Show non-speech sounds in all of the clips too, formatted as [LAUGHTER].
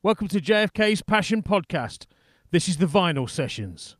Welcome to JFK's Passion Podcast. This is the Vinyl Sessions.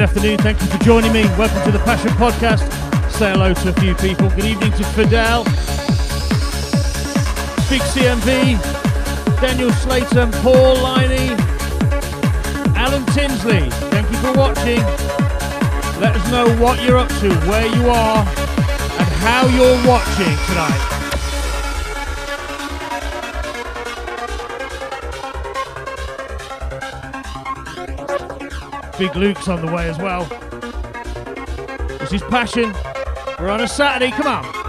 Good afternoon. Thank you for joining me. Welcome to the Passion Podcast. Say hello to a few people. Good evening to Fidel, Big CMV, Daniel Slater, Paul Liney, Alan Tinsley. Thank you for watching. Let us know what you're up to, where you are, and how you're watching tonight. Big Luke's on the way as well. This is Passion. We're on a Saturday. Come on.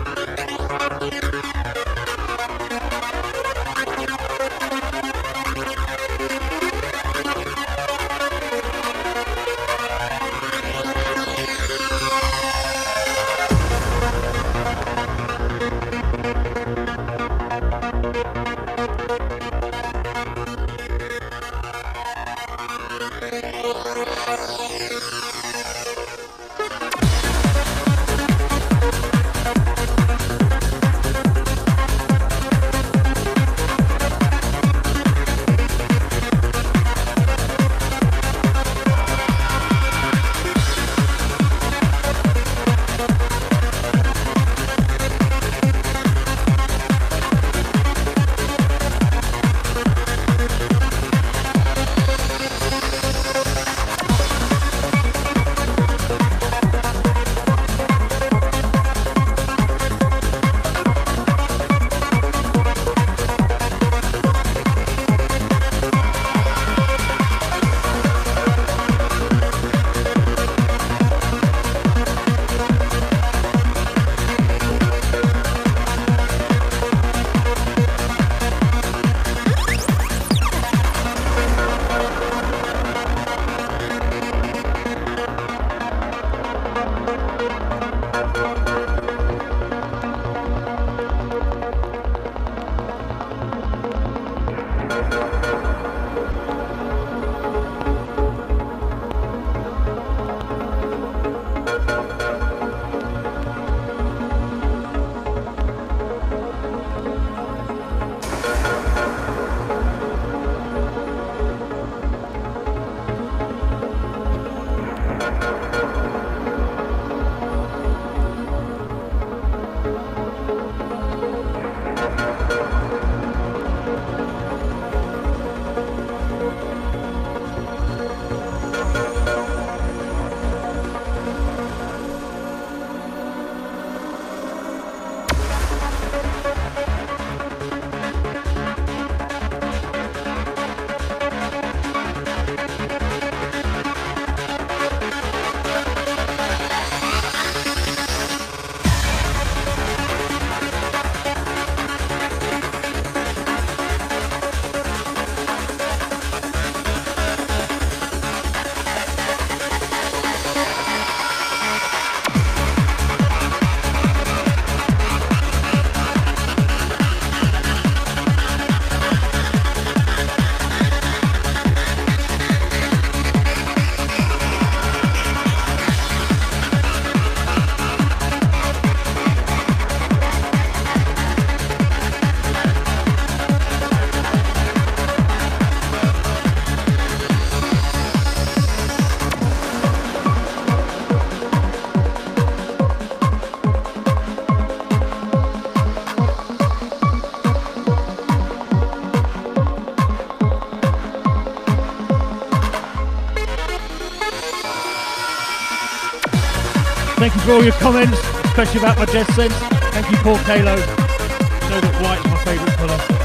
For all your comments, especially about my death sense. Thank you, Paul Kalo. Know that white's my favourite colour.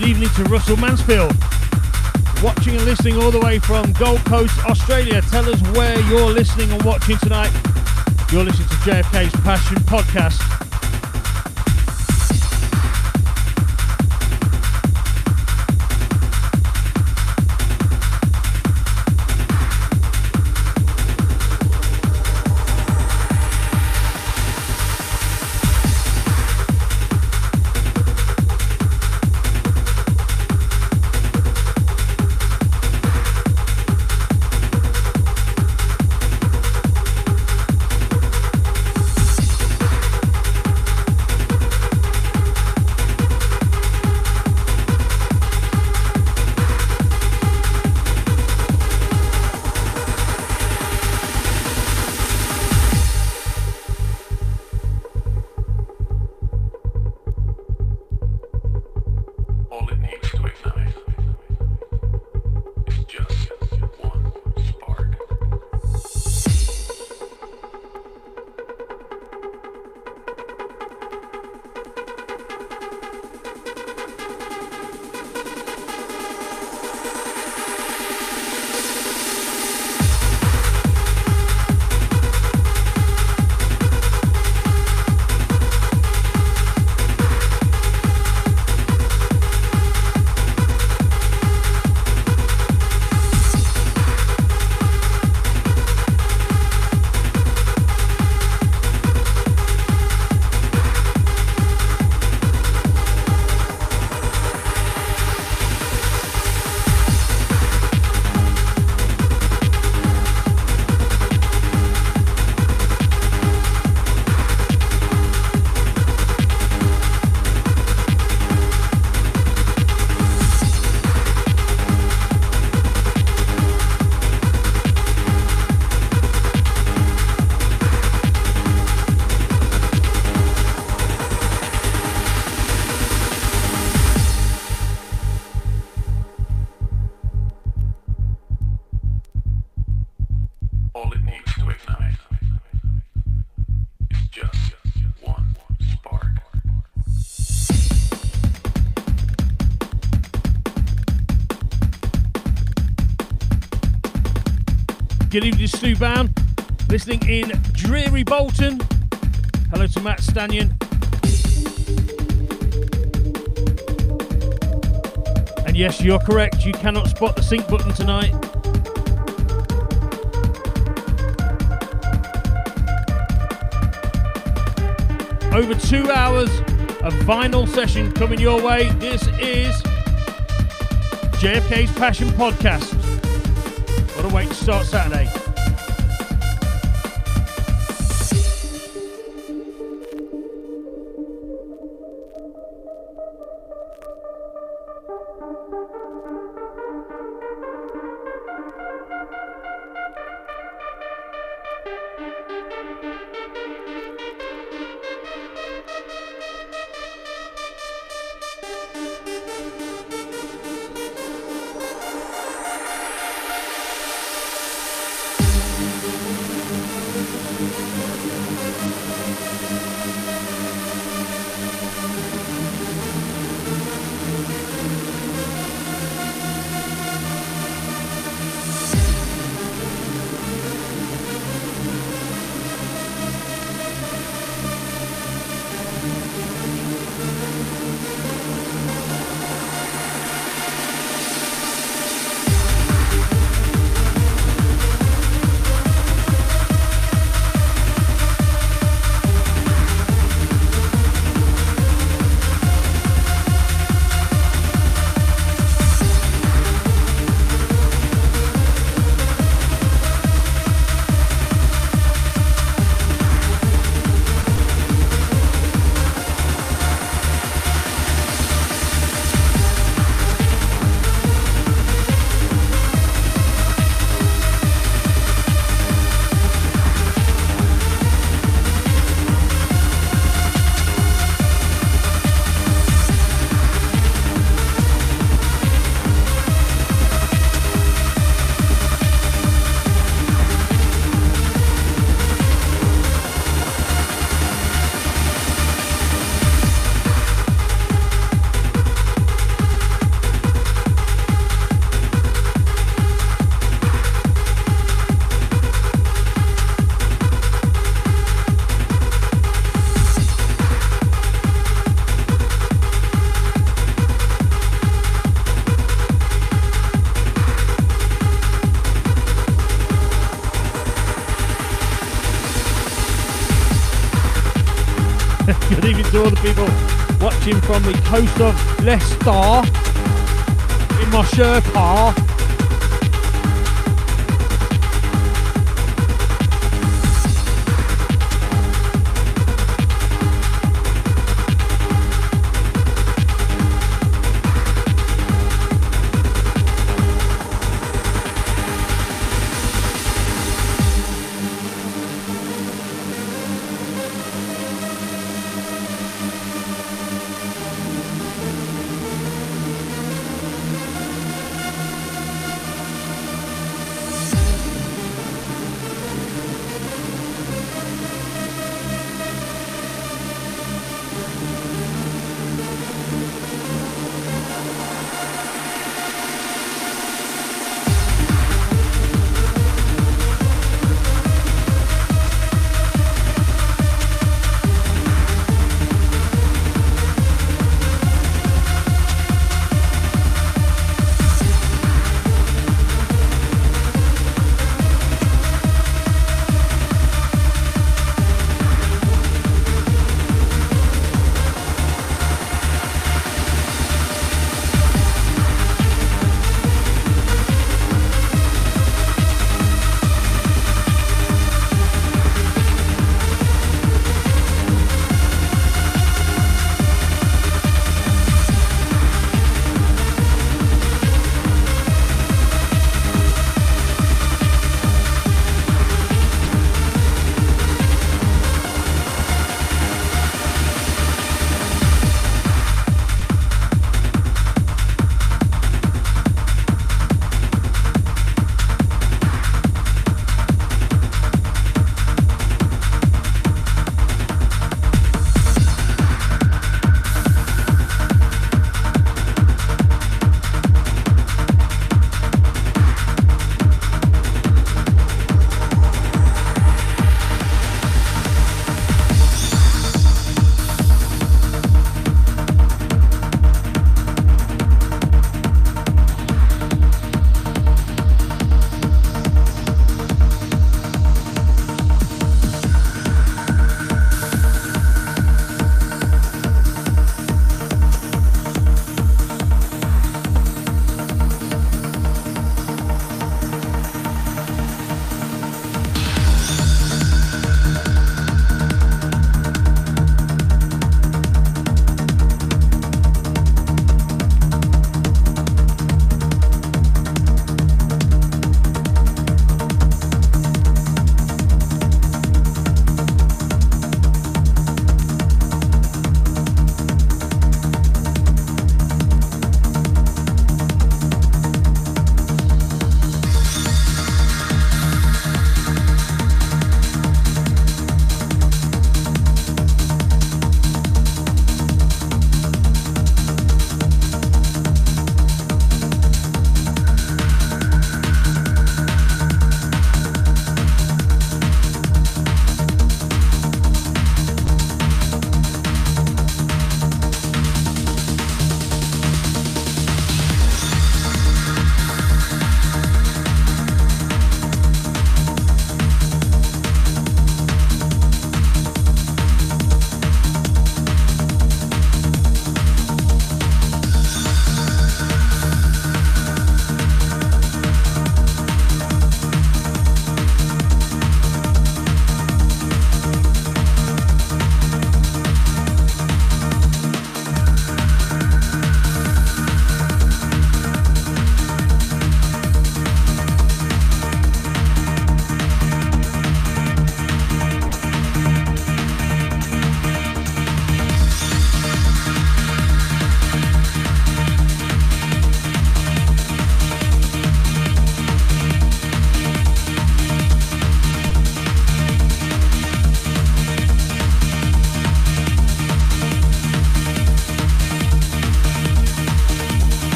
Good evening to Russell Mansfield. Watching and listening all the way from Gold Coast, Australia. Tell us where you're listening and watching tonight. You're listening to JFK's Passion Podcast. Good evening, Stu Bound. Listening in dreary Bolton. Hello to Matt Stanyon. And yes, you're correct. You cannot spot the sync button tonight. Over two hours of vinyl session coming your way. This is JFK's Passion Podcast. What a way to start Saturday. people watching from the coast of Leicester in my Sherpa.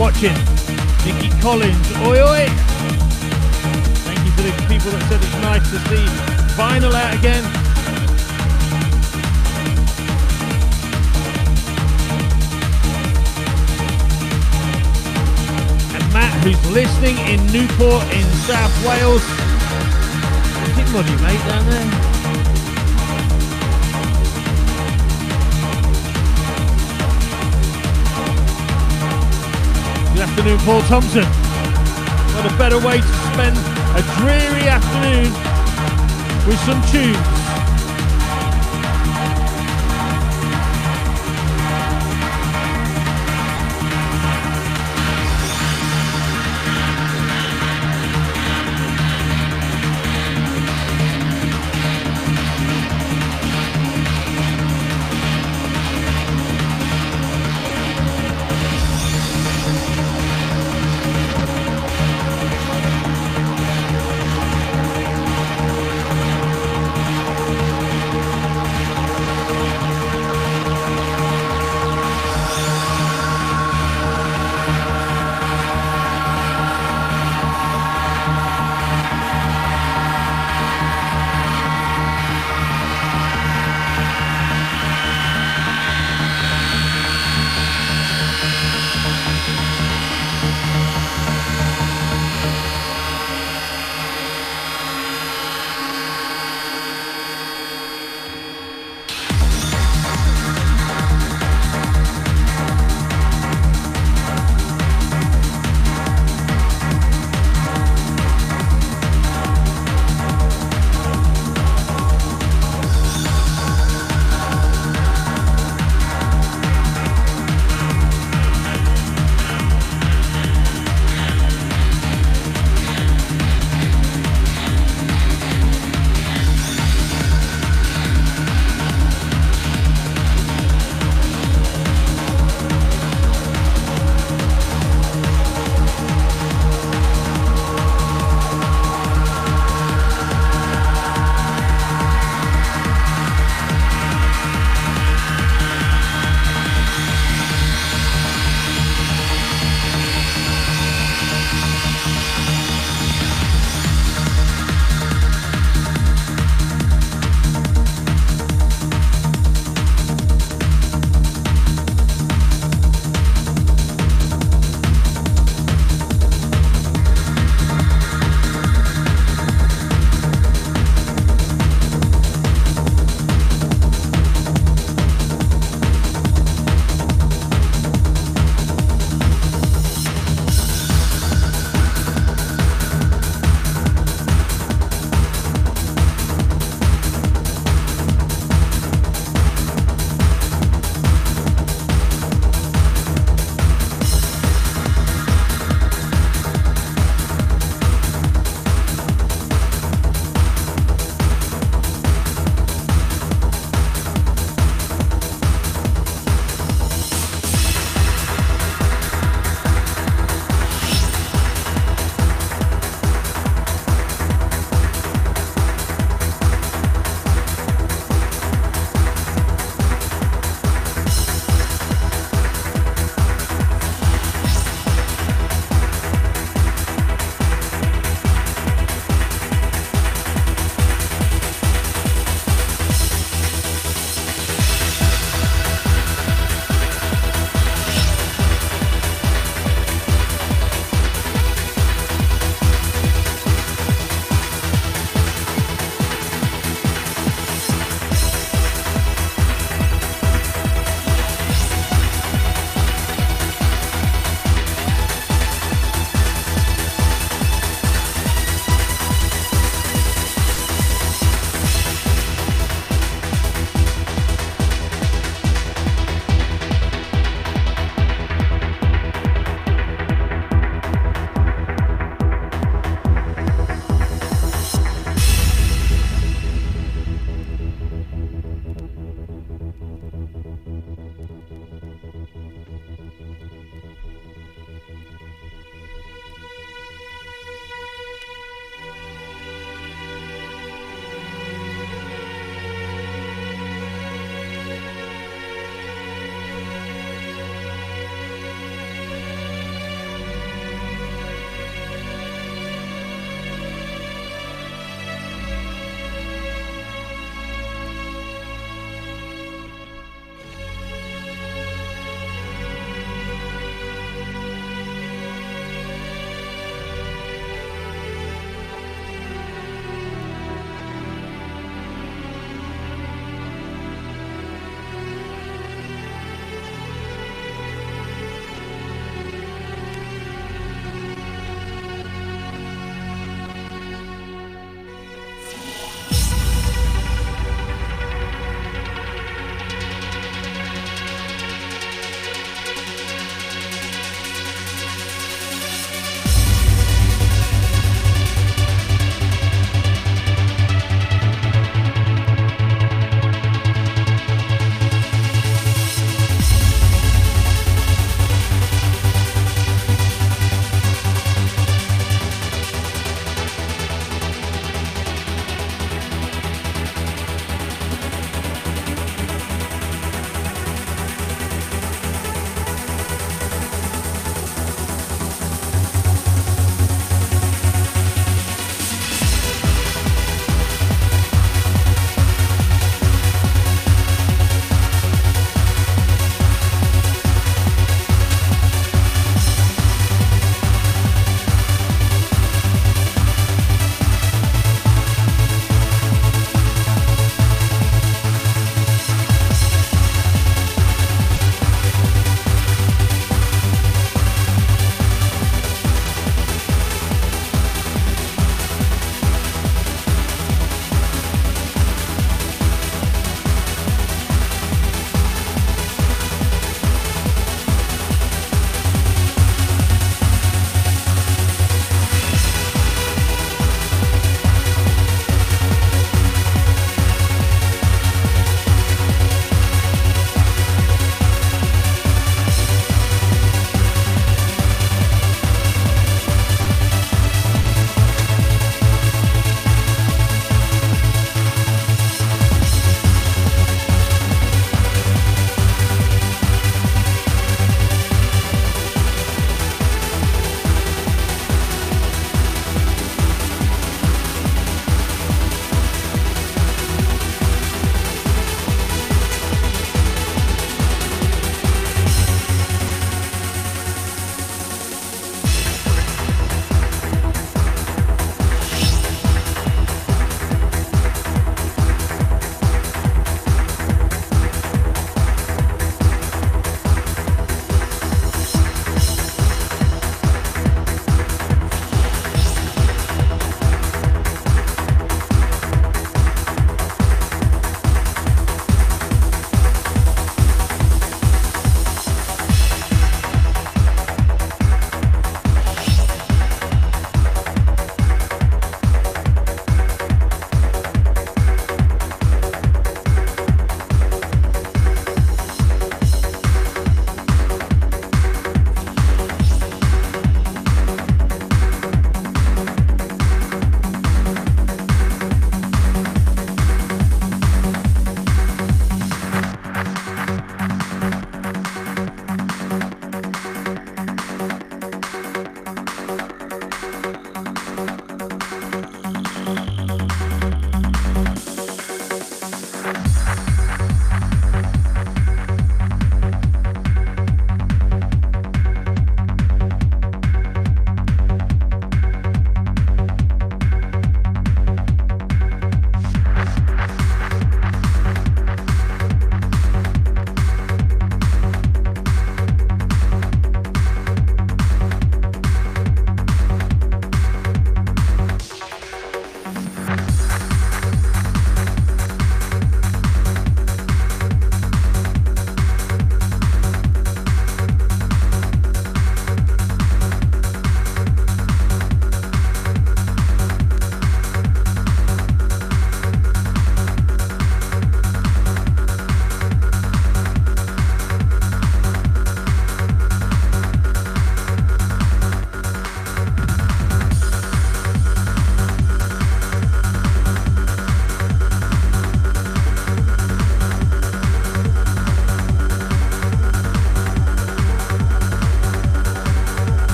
watching. Nikki Collins, oi oi! Thank you to the people that said it's nice to see vinyl out again. And Matt, who's listening in Newport in South Wales. Is it muddy, mate, down there? Afternoon, Paul Thompson. What a better way to spend a dreary afternoon with some tunes.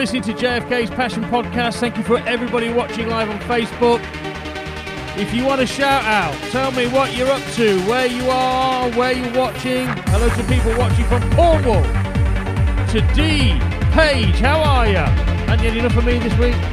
Listening to JFK's Passion Podcast. Thank you for everybody watching live on Facebook. If you want a shout out, tell me what you're up to, where you are, where you're watching. Hello to people watching from Cornwall. To D. Page, how are you? And yet enough for me this week.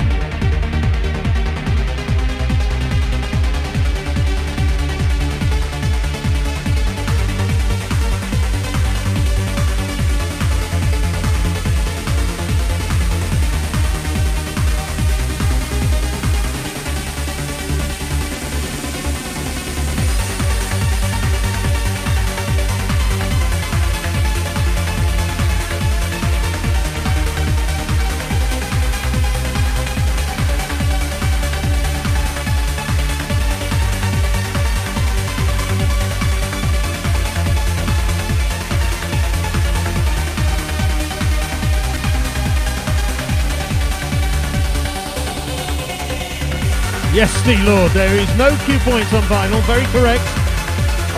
Yes, Lord, there is no cue points on vinyl, very correct.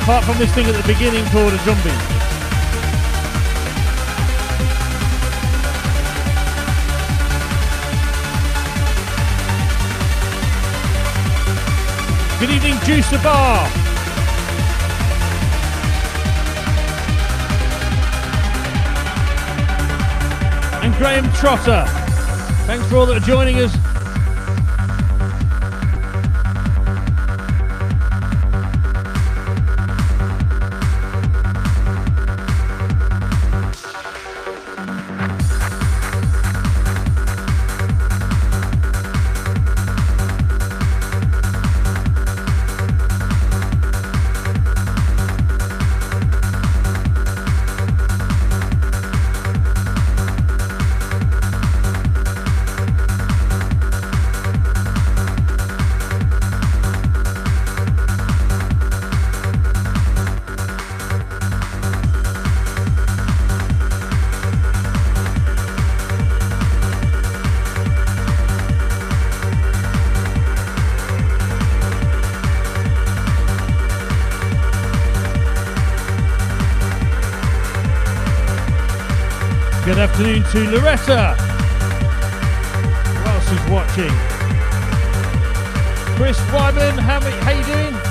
Apart from this thing at the beginning called a beat. Good evening, Juice the Bar. And Graham Trotter. Thanks for all that are joining us. To Loretta. Who else is watching? Chris Wyman, how, how you doing?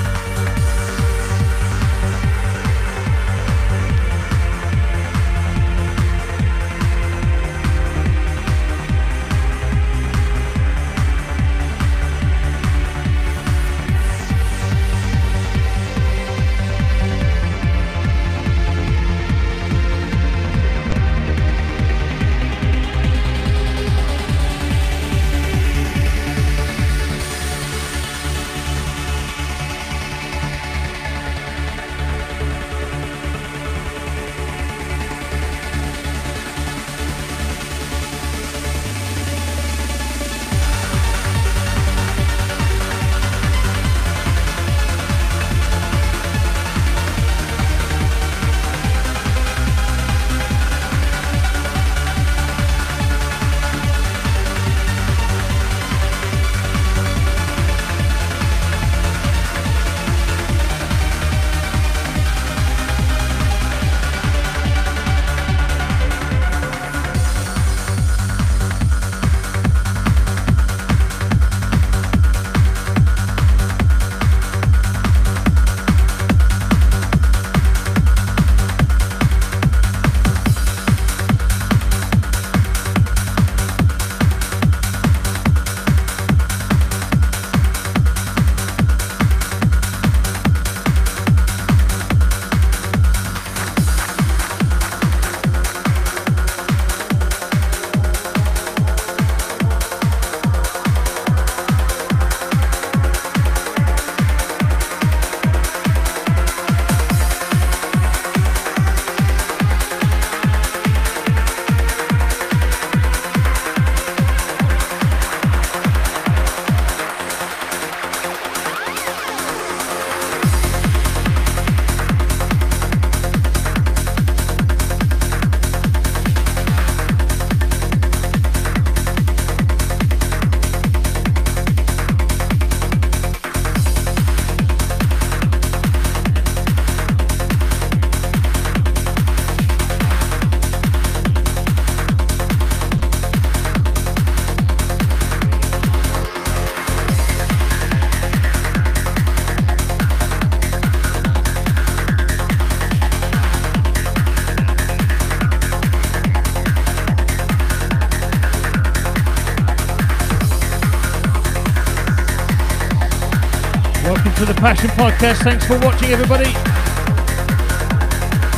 Passion Podcast. Thanks for watching, everybody.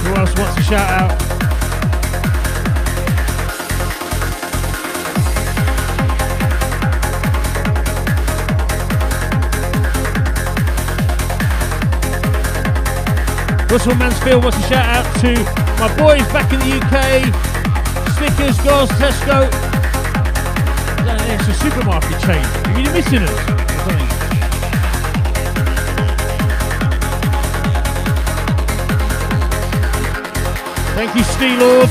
Who else wants a shout out? Russell Mansfield wants a shout out to my boys back in the UK. Snickers, Girls, Tesco. It's a supermarket chain. Are you missing us? Thank you, Steel Lord.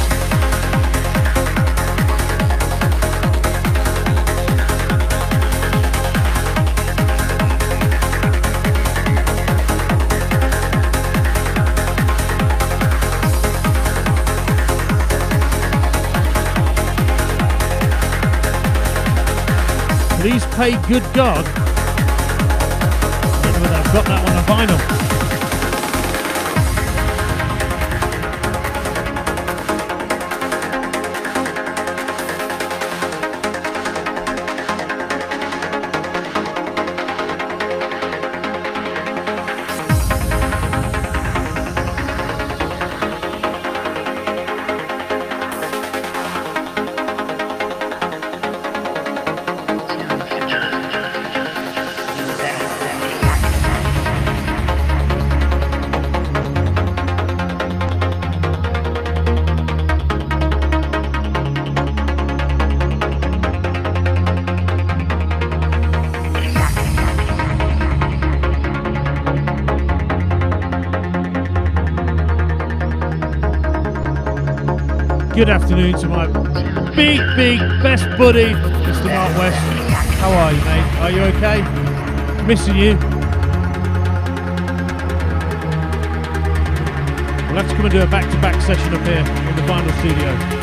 Please pay good God. I've got that one on vinyl. Big, best buddy, Mr. Mark West. How are you, mate? Are you okay? Missing you. We'll have to come and do a back-to-back session up here in the final studio.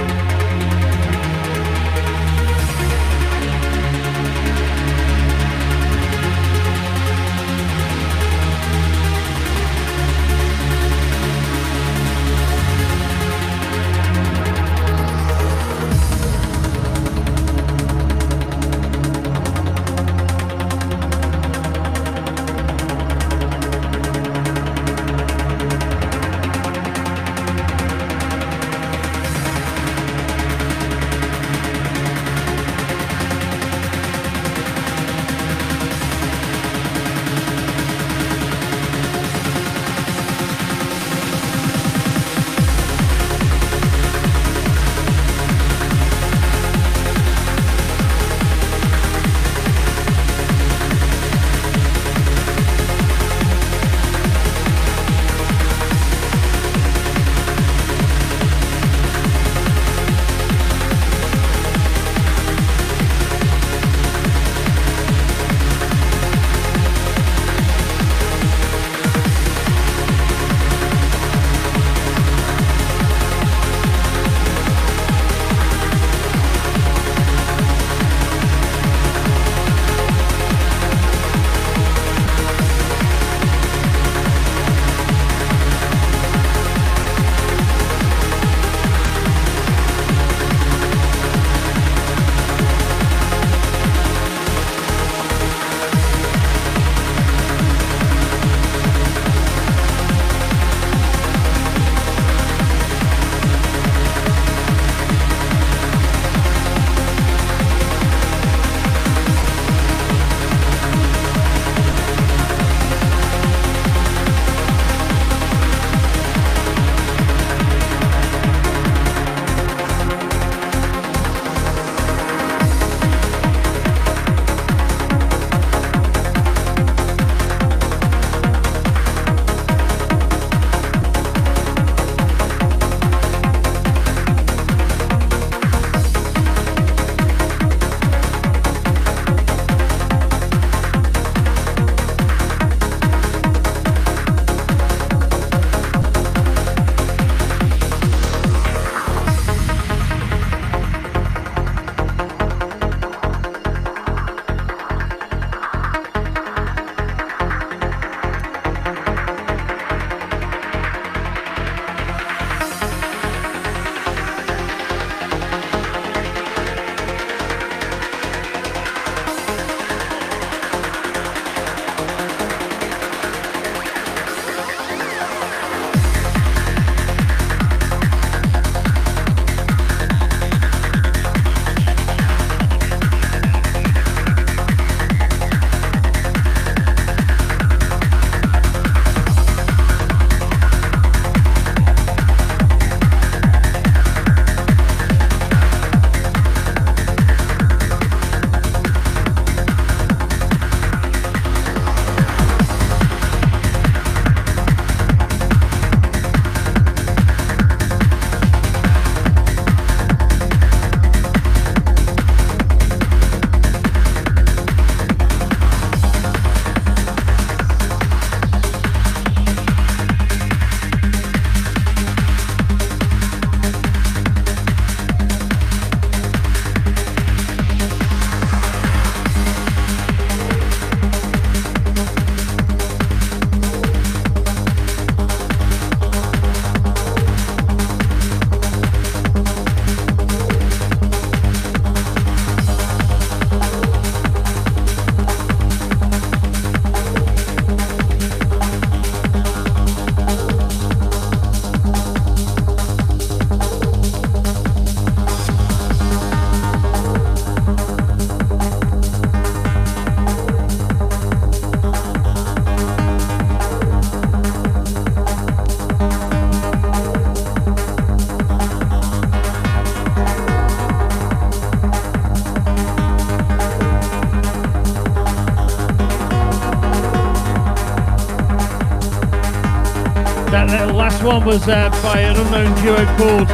One was uh, by an unknown duo called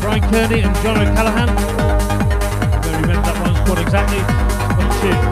Bryan Kearney and John O'Callaghan. I don't remember that one's called exactly. One, two.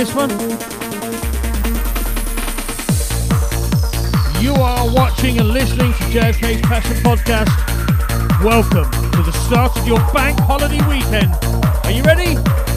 This one? You are watching and listening to JFK's Passion Podcast. Welcome to the start of your bank holiday weekend. Are you ready?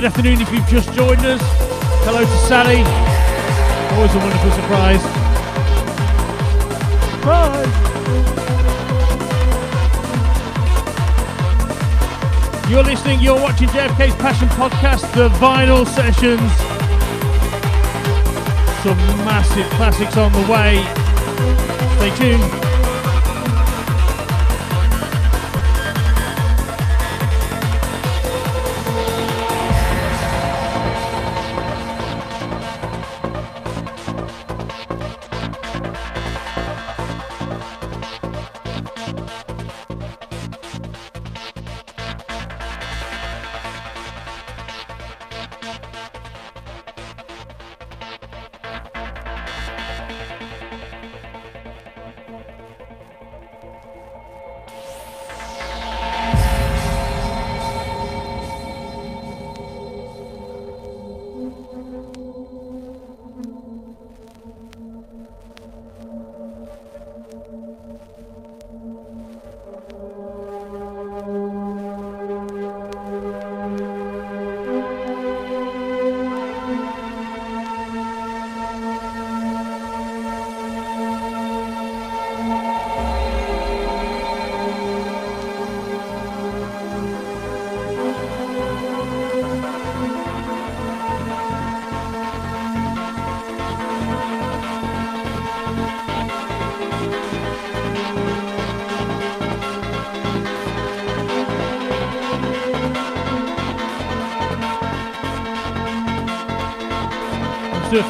Good afternoon if you've just joined us. Hello to Sally. Always a wonderful surprise. Surprise! You're listening, you're watching JFK's Passion Podcast, the vinyl sessions. Some massive classics on the way. Stay tuned.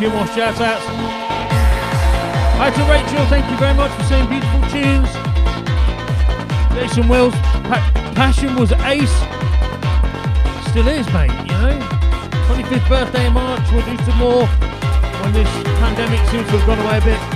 Few more shout outs. Hi to Rachel, thank you very much for saying beautiful tunes. Jason Wills, pa- Passion was ace. Still is, mate, you know. 25th birthday in March, we'll do some more when this pandemic seems to have gone away a bit.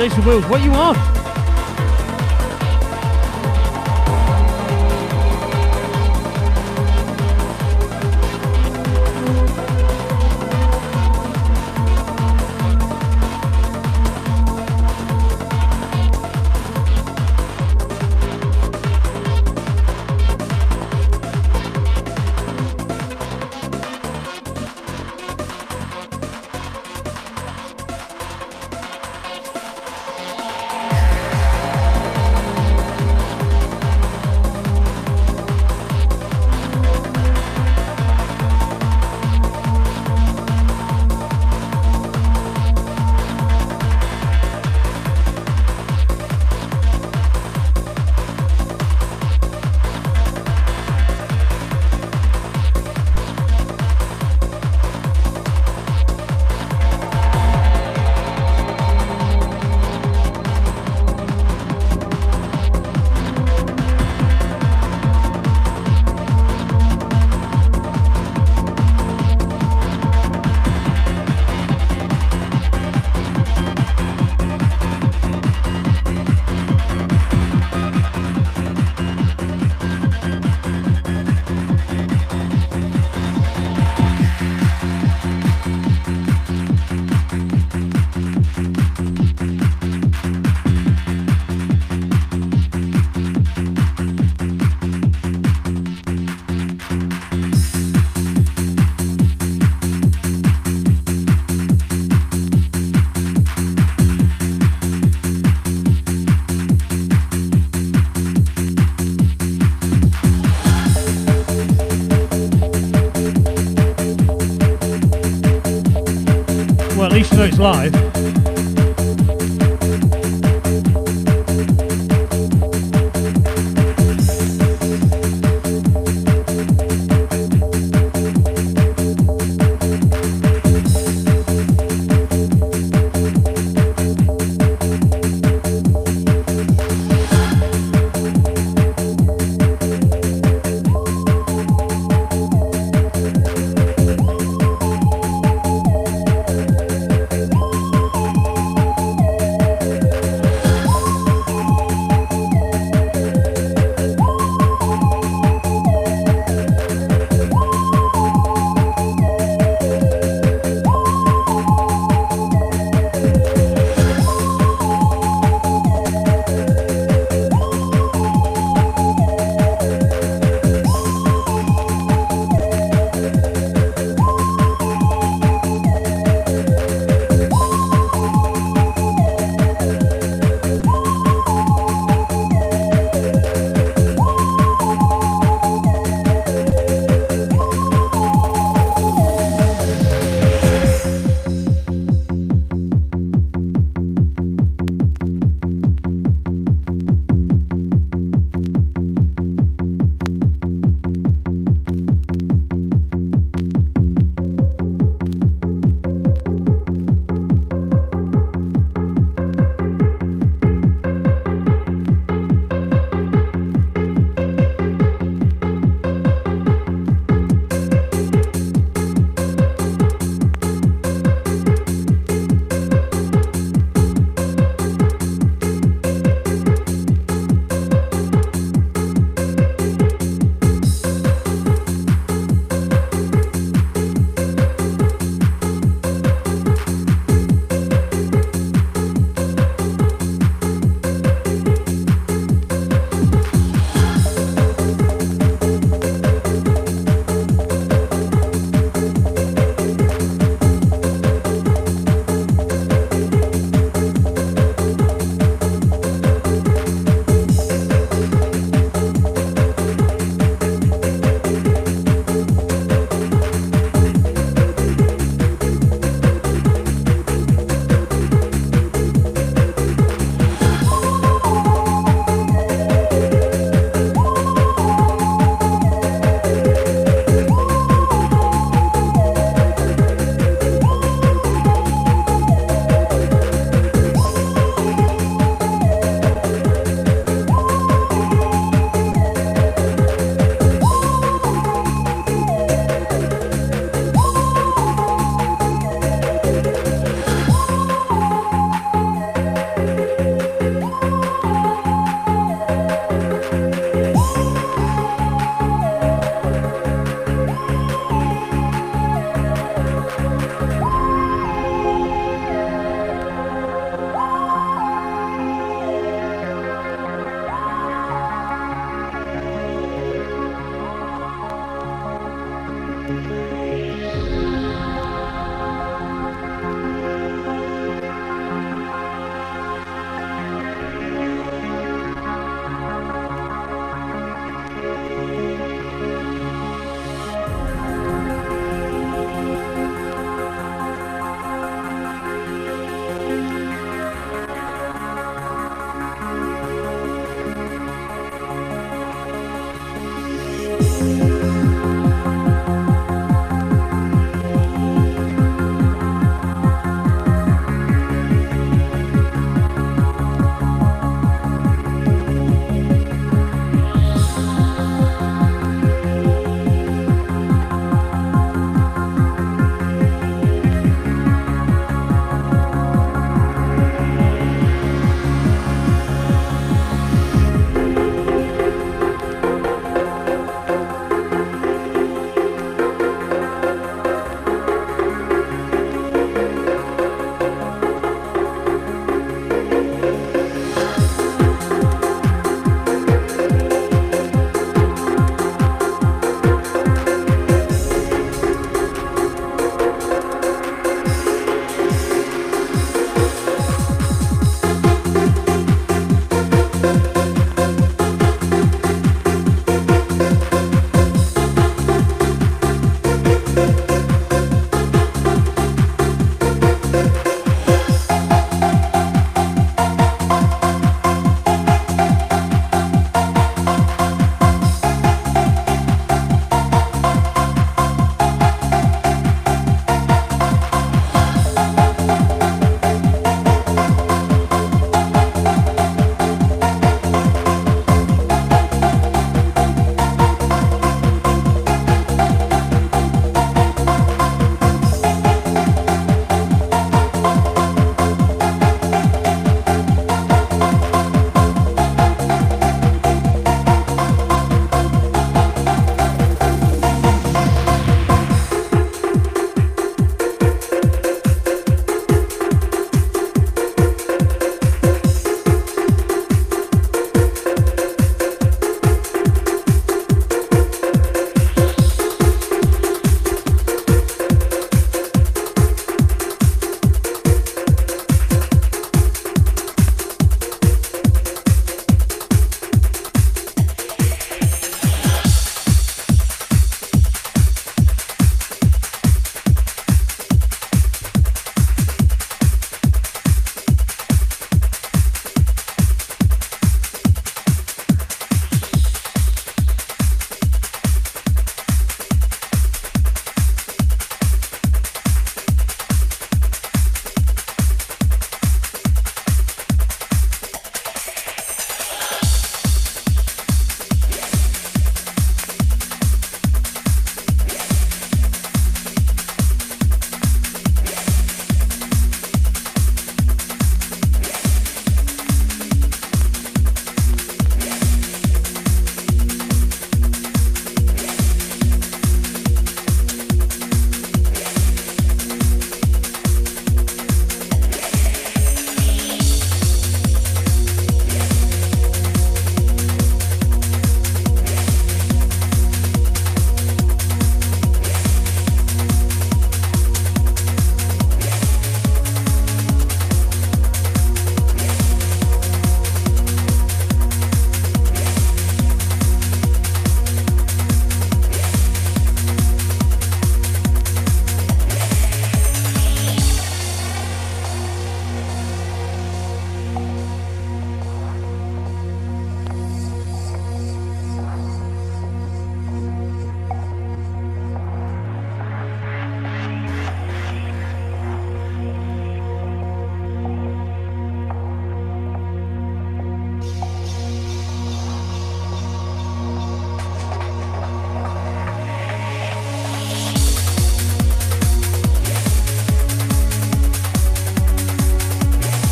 Jason Wills, what you on? Know it's live.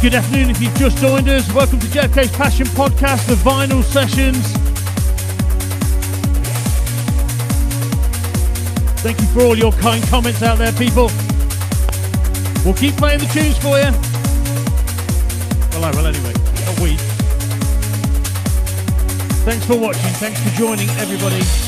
Good afternoon if you've just joined us. Welcome to JFK's Passion Podcast, the vinyl sessions. Thank you for all your kind comments out there, people. We'll keep playing the tunes for you. Well, I will anyway. A week. Thanks for watching. Thanks for joining, everybody.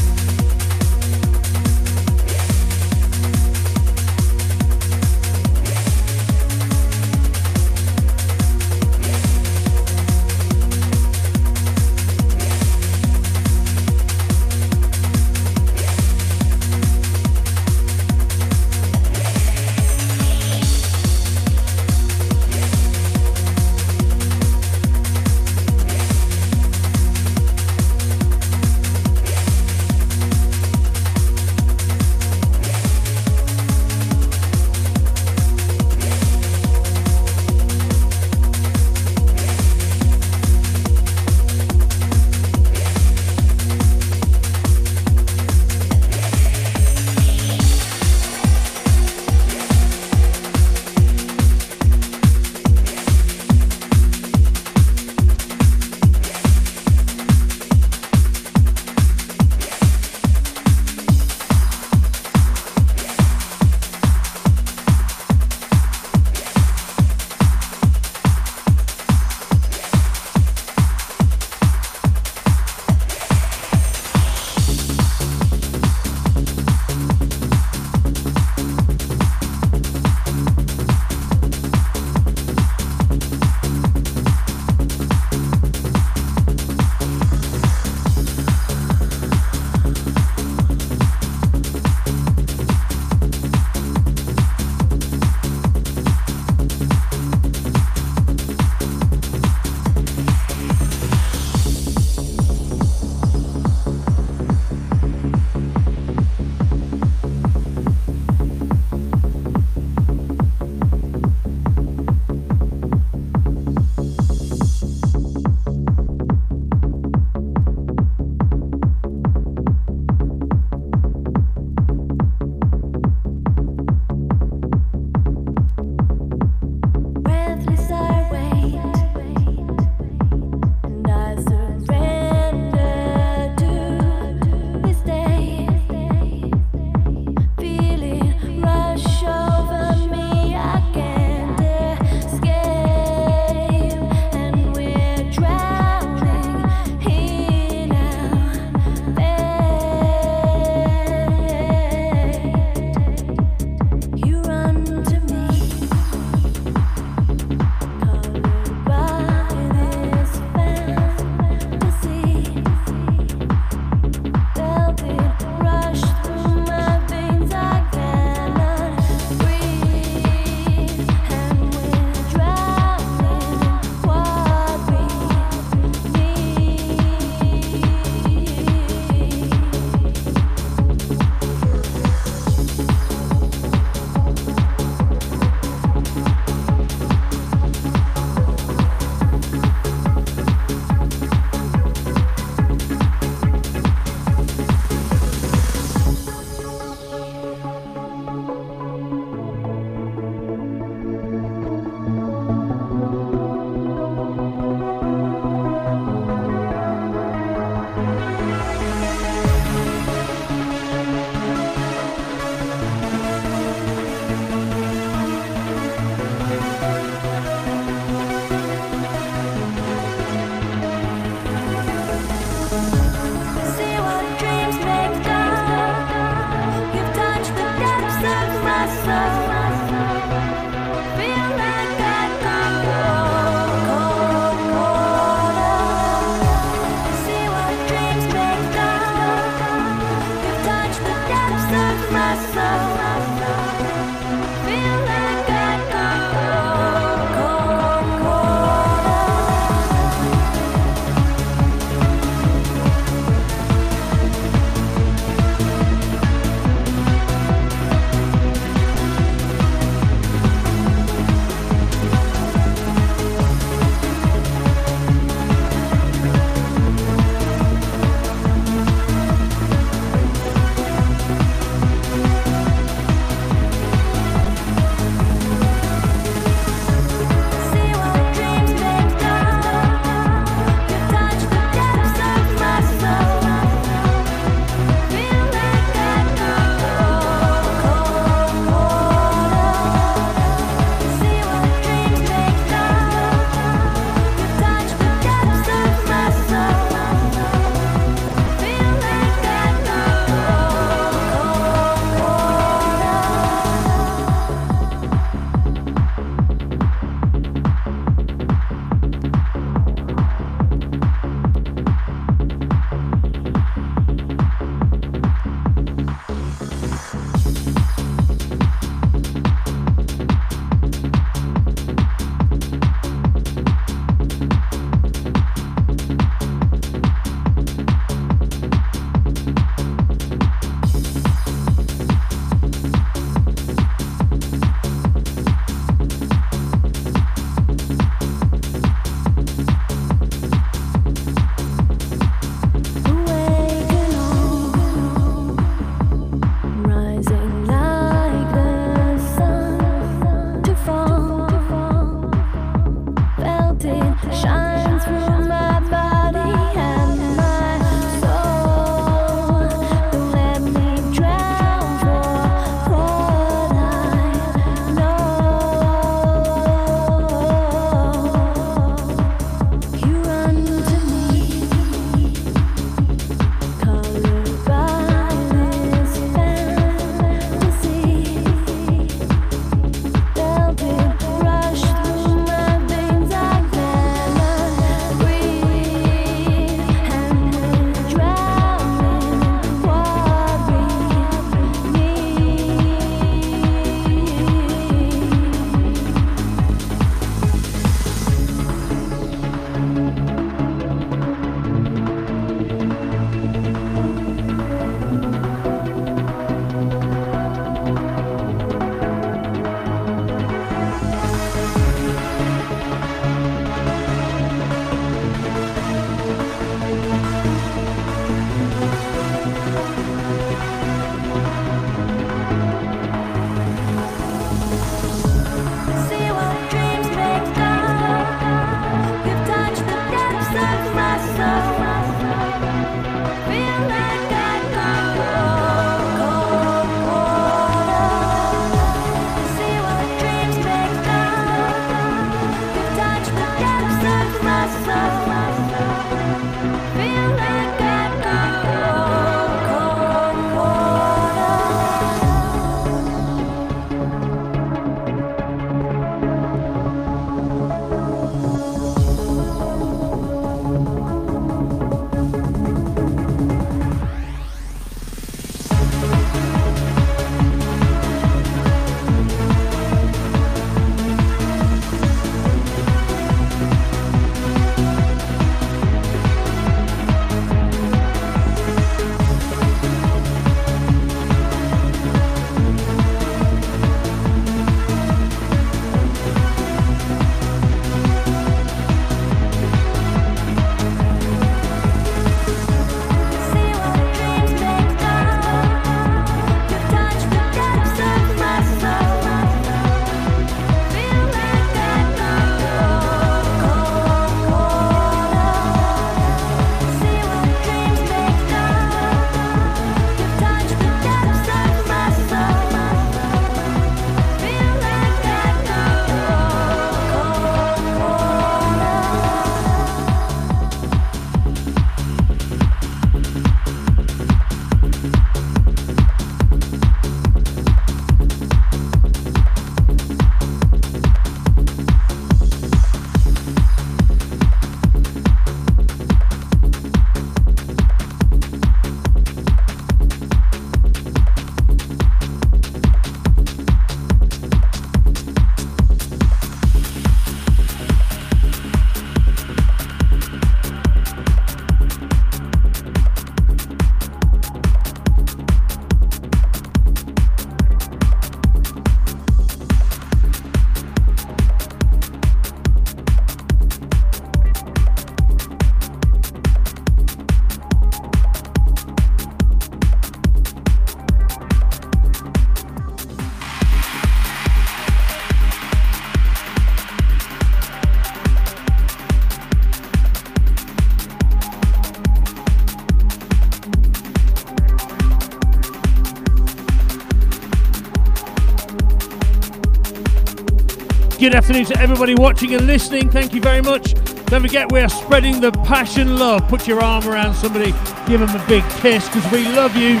Good afternoon to everybody watching and listening. Thank you very much. Don't forget, we are spreading the passion love. Put your arm around somebody, give them a big kiss because we love you.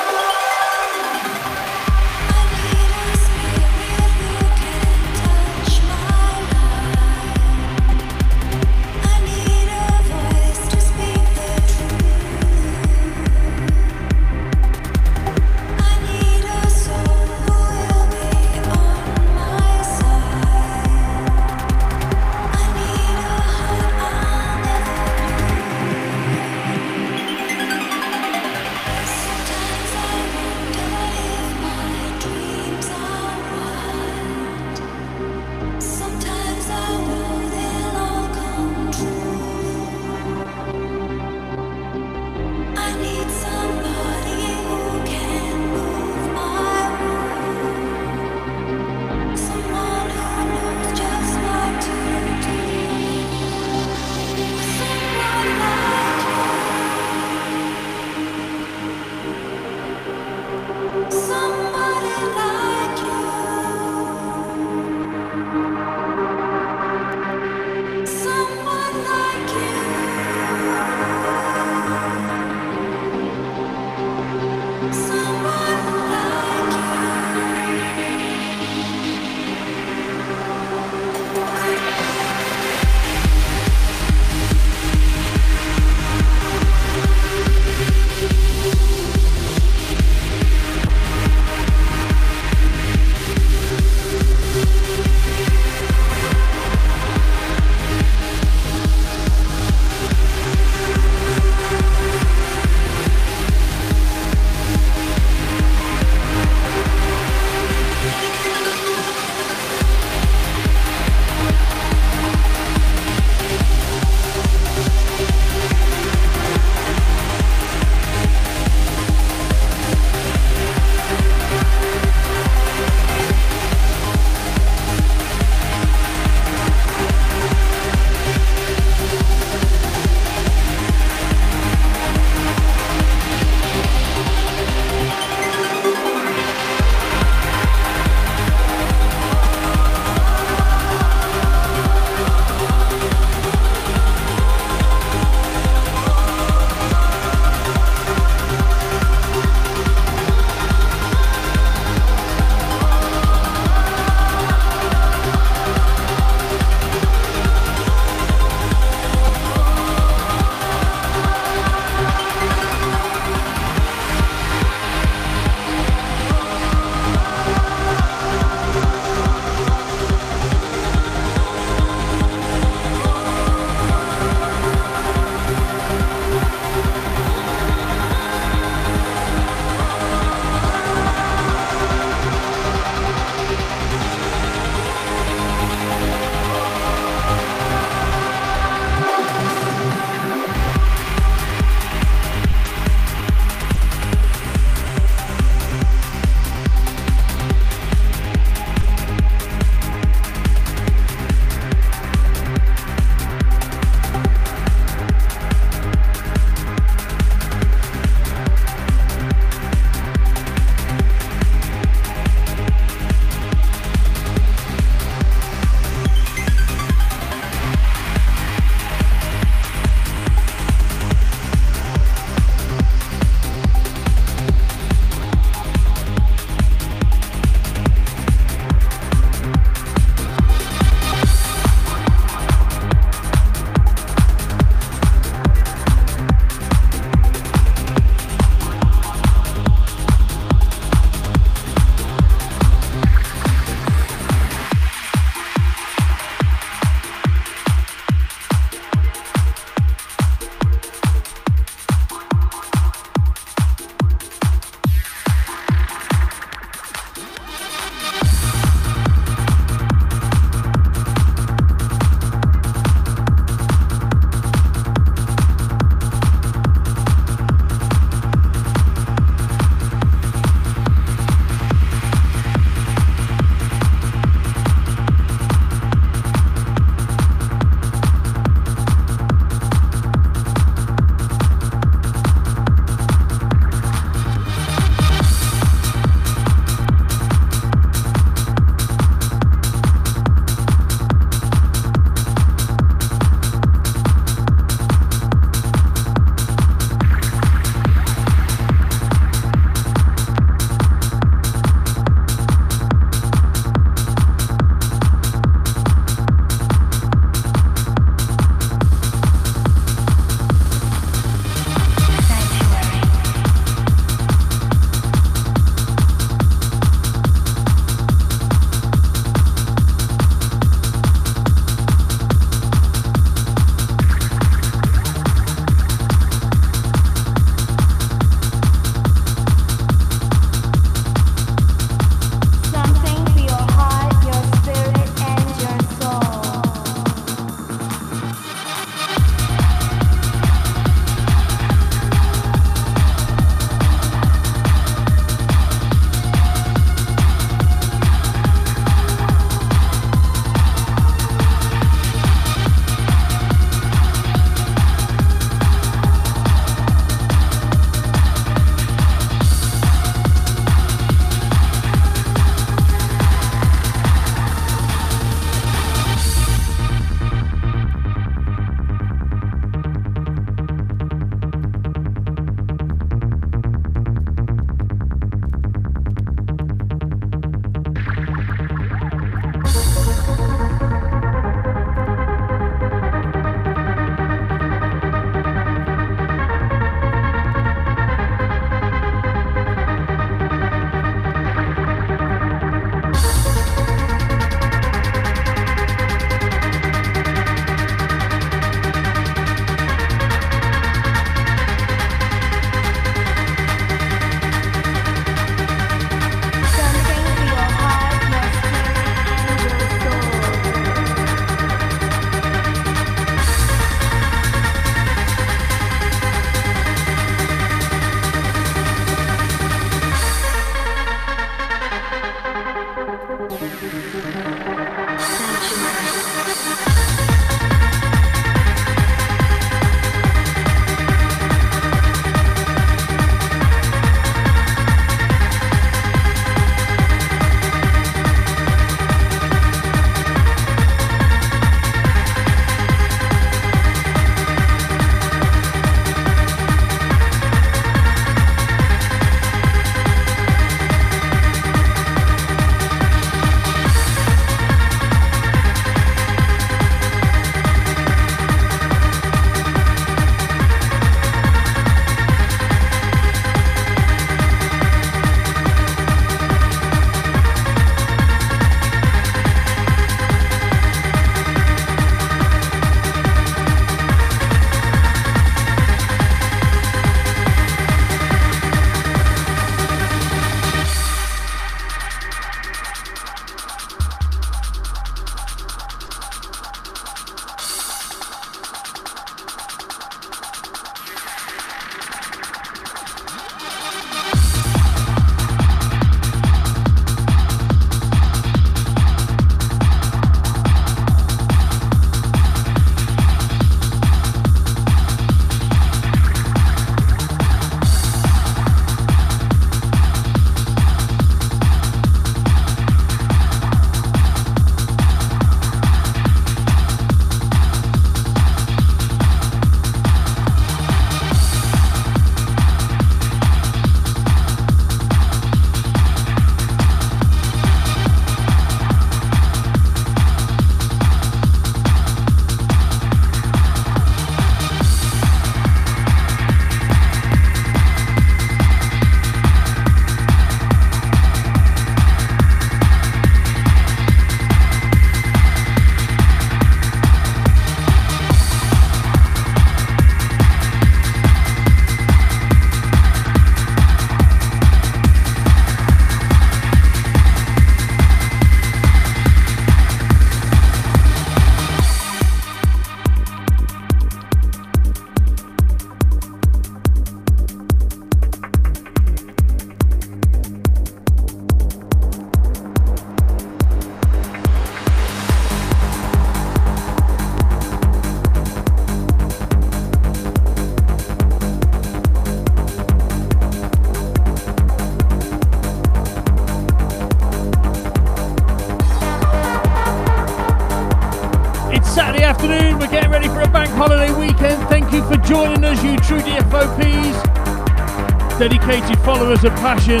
Followers of passion.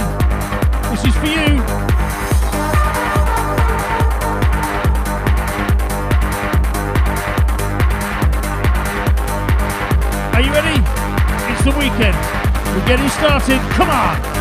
This is for you. Are you ready? It's the weekend. We're getting started. Come on.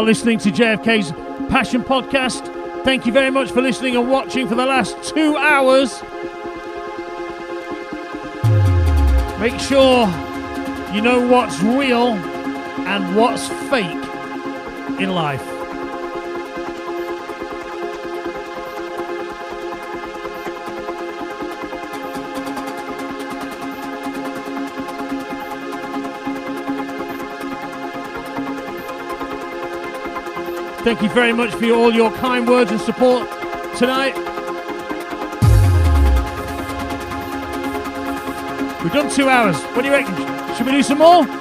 Are listening to JFK's Passion Podcast. Thank you very much for listening and watching for the last two hours. Make sure you know what's real and what's fake in life. Thank you very much for all your kind words and support tonight. We've done two hours. What do you reckon? Should we do some more?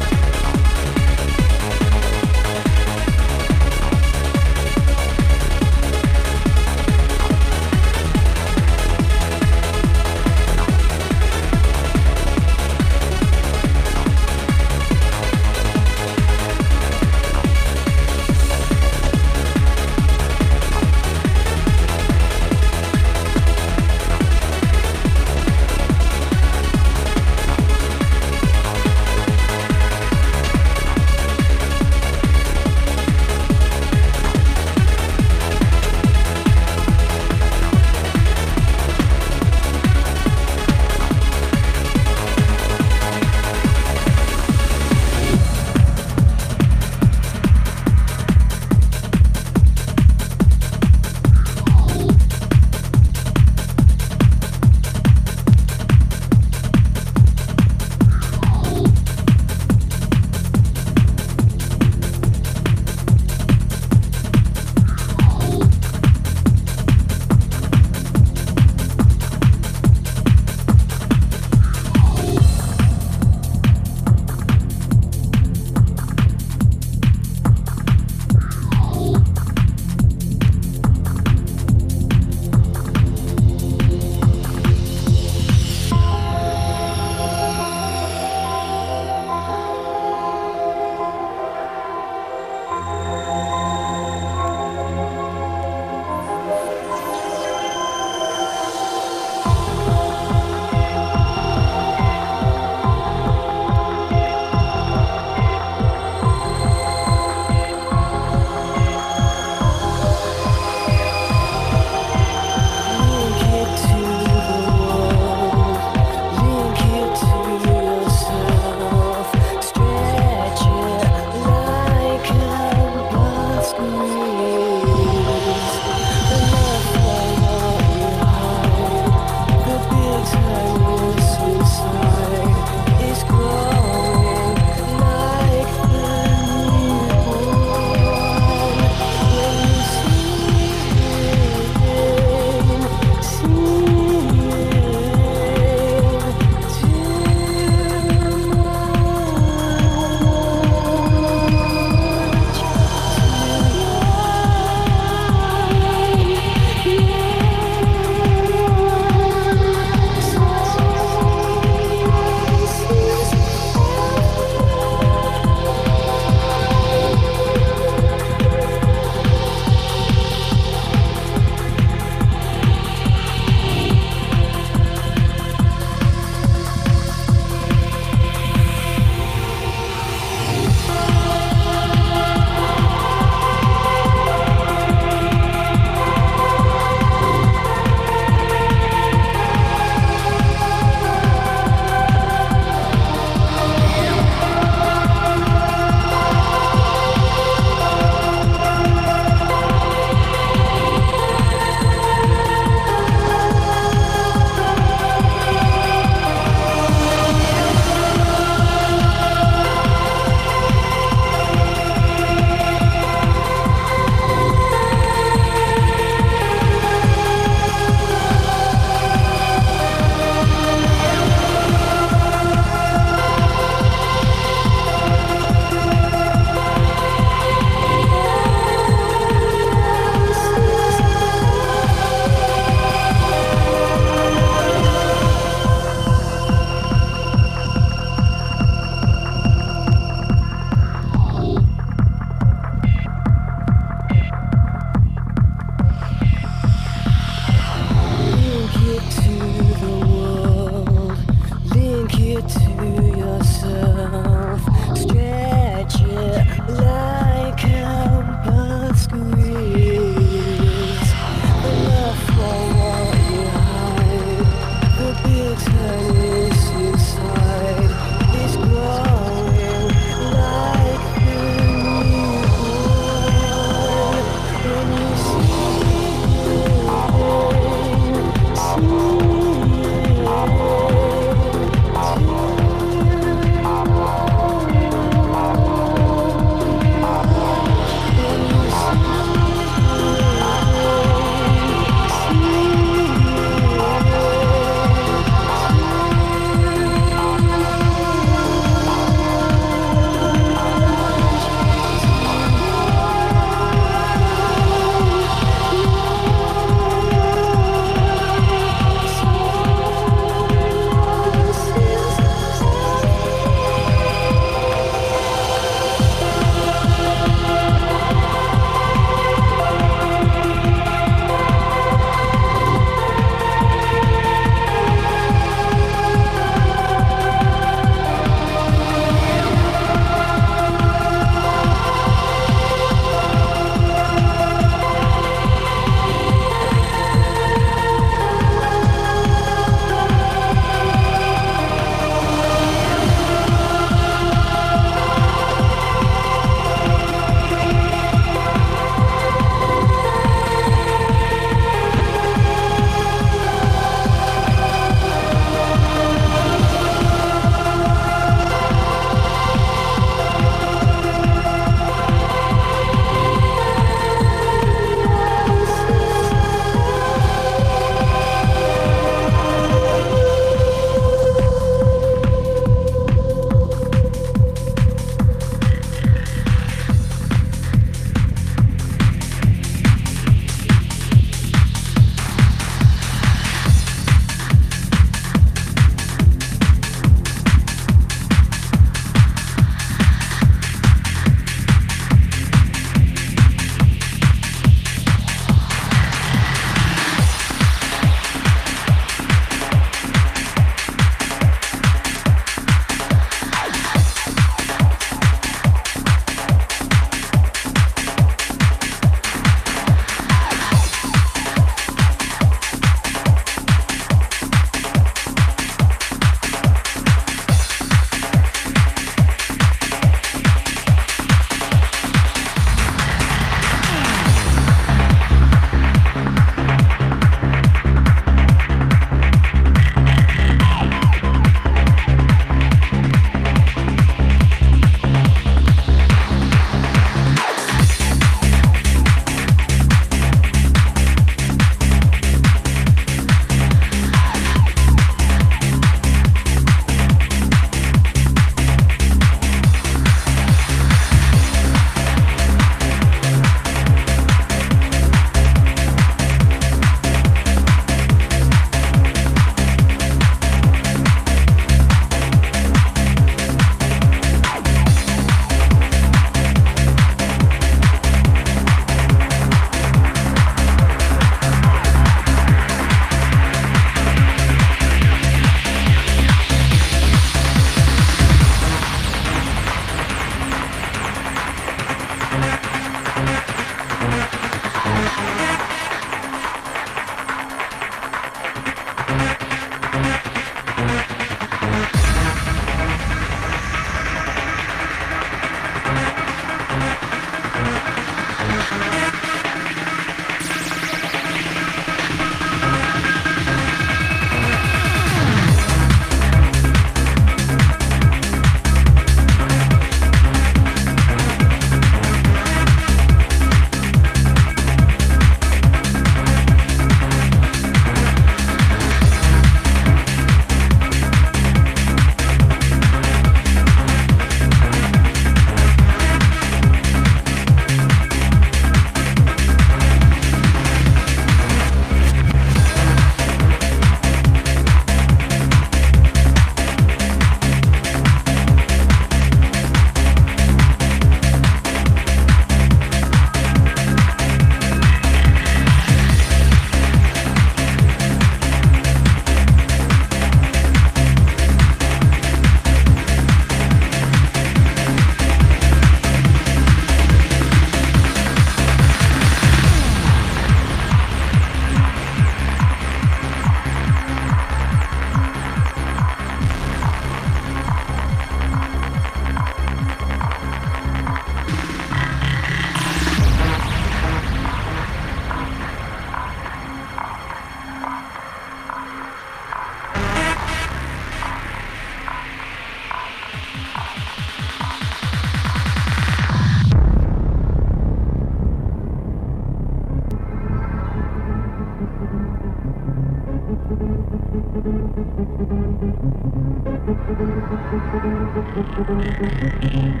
Thank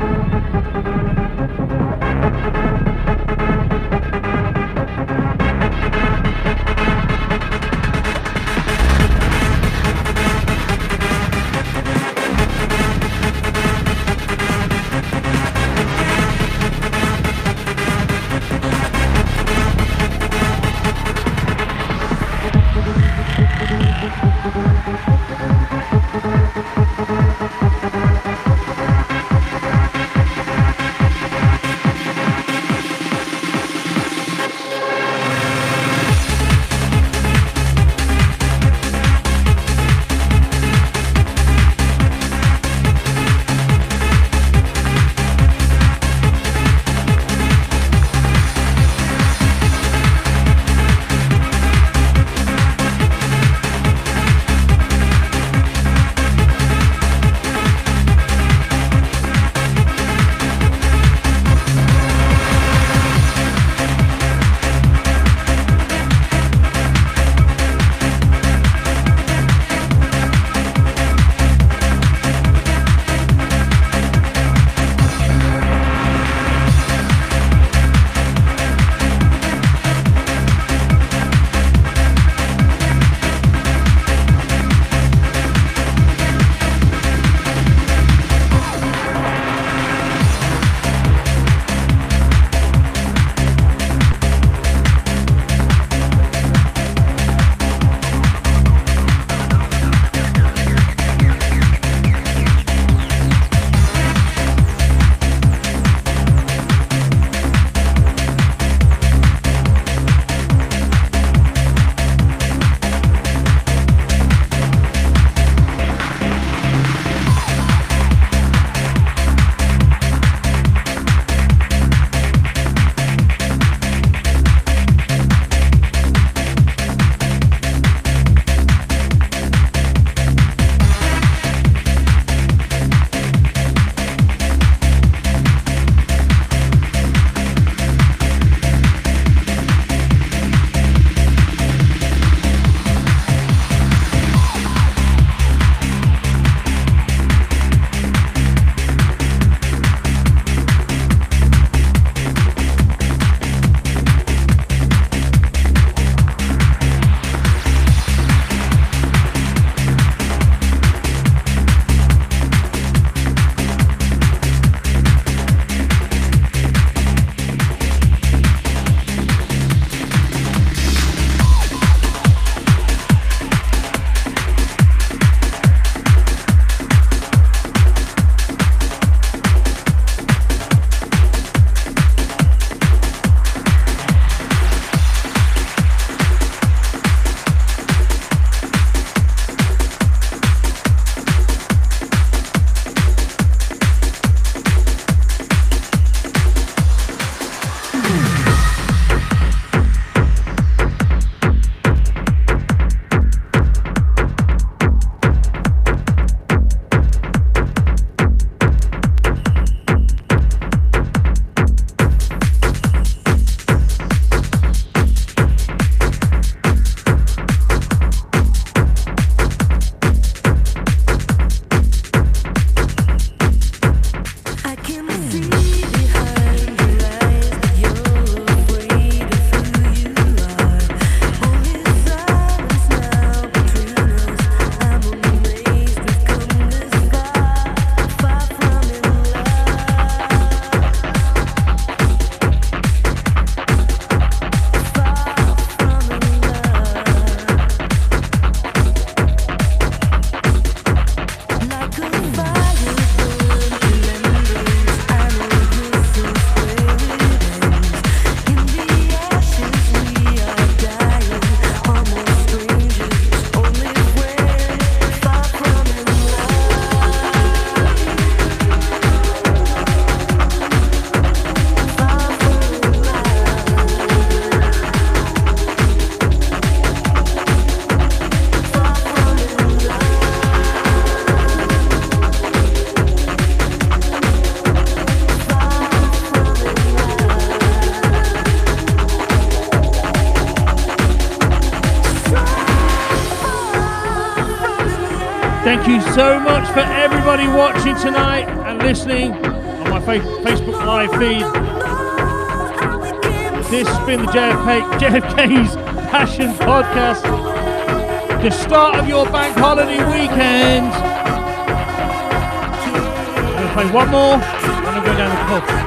you. Listening on my fa- Facebook live feed. This has been the JFK, JFK's Passion Podcast. The start of your bank holiday weekend. I'm going to play one more and I'm going down the pub.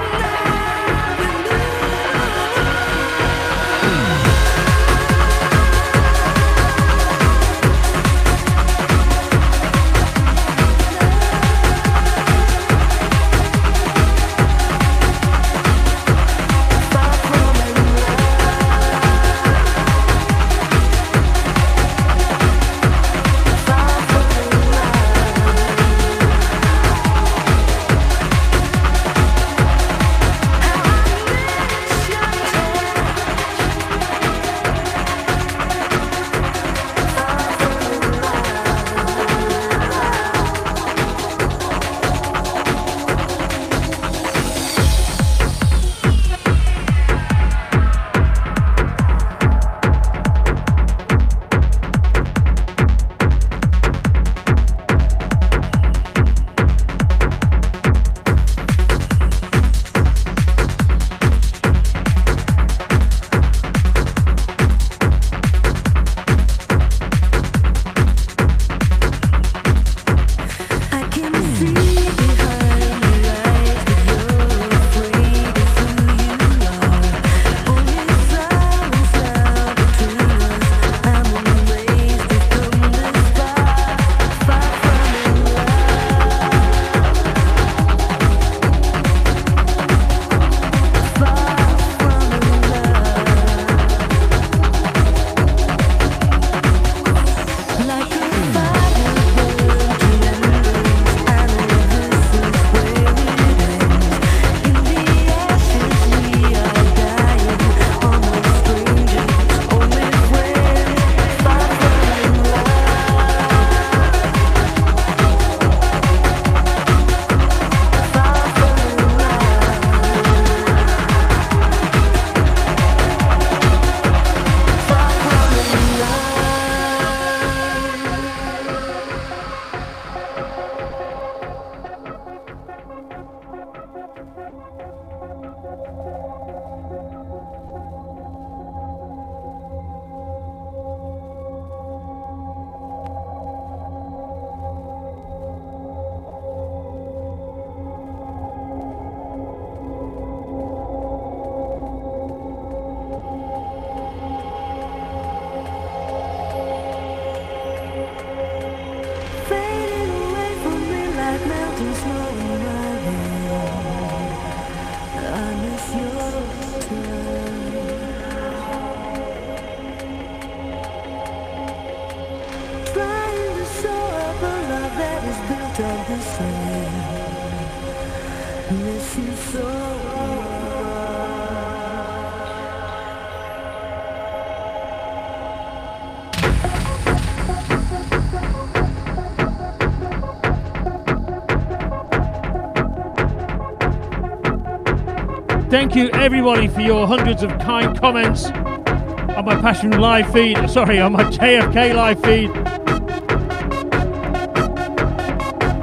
Thank you, everybody, for your hundreds of kind comments on my Passion live feed. Sorry, on my [LAUGHS] JFK live feed.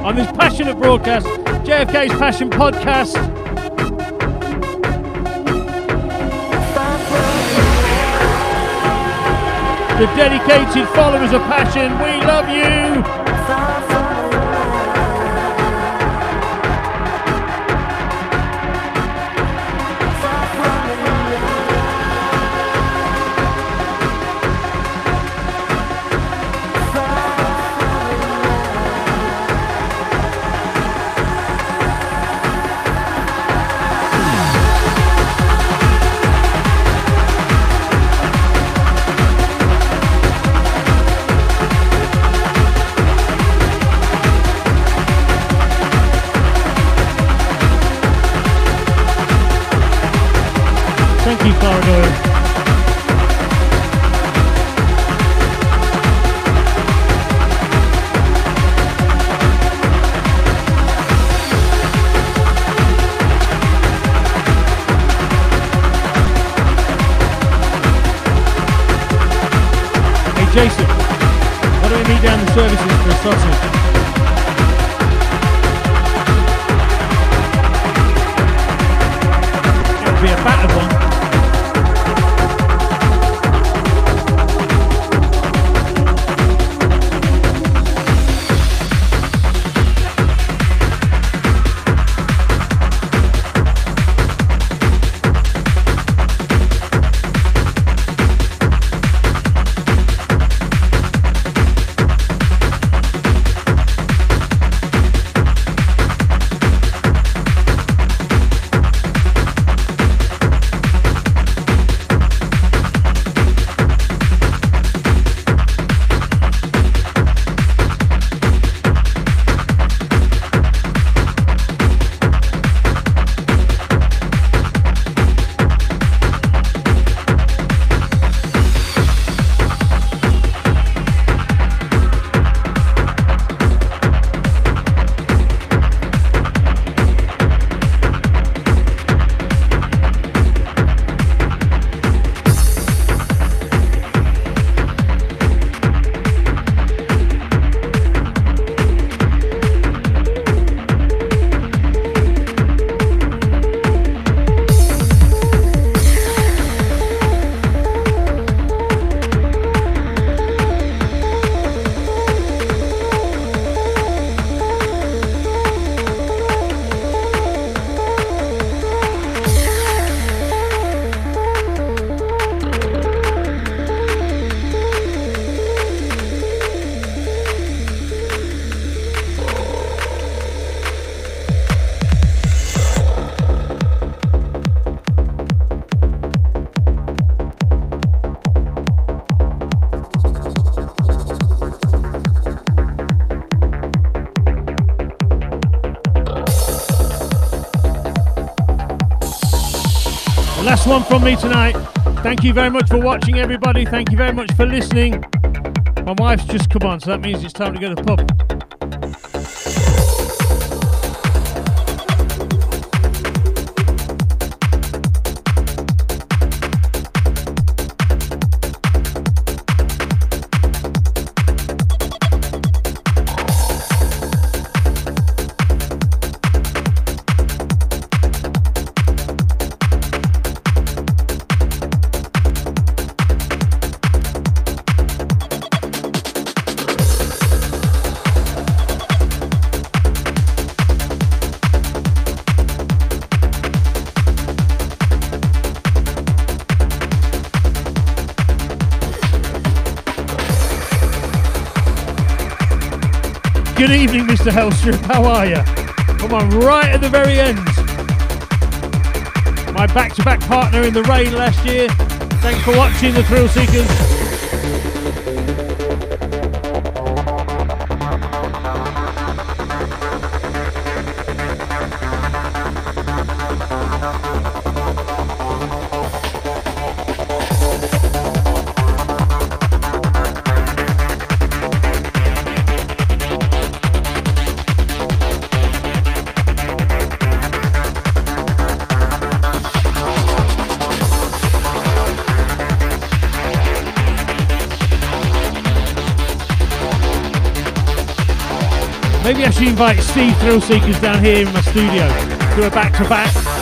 On this passionate broadcast, JFK's Passion Podcast. The dedicated followers of Passion, we love you. One from me tonight. Thank you very much for watching, everybody. Thank you very much for listening. My wife's just come on, so that means it's time to go to the pub. Mr. Helstrip. How are you? Come on, right at the very end. My back to back partner in the rain last year. Thanks for watching, the Thrillseekers. Invite Steve Thrillseekers down here in my studio. Do a back to back.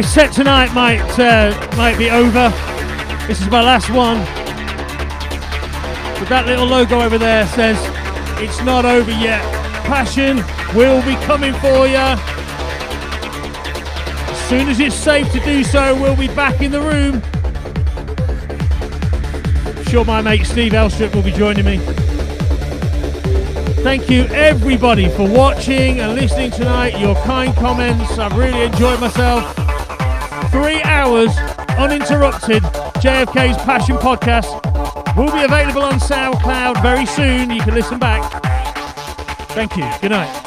My set tonight might uh, might be over. This is my last one. But that little logo over there says it's not over yet. Passion will be coming for you. As soon as it's safe to do so, we'll be back in the room. I'm sure my mate Steve Elstrip will be joining me. Thank you everybody for watching and listening tonight. Your kind comments. I've really enjoyed myself. Three hours uninterrupted. JFK's Passion Podcast will be available on SoundCloud very soon. You can listen back. Thank you. Good night.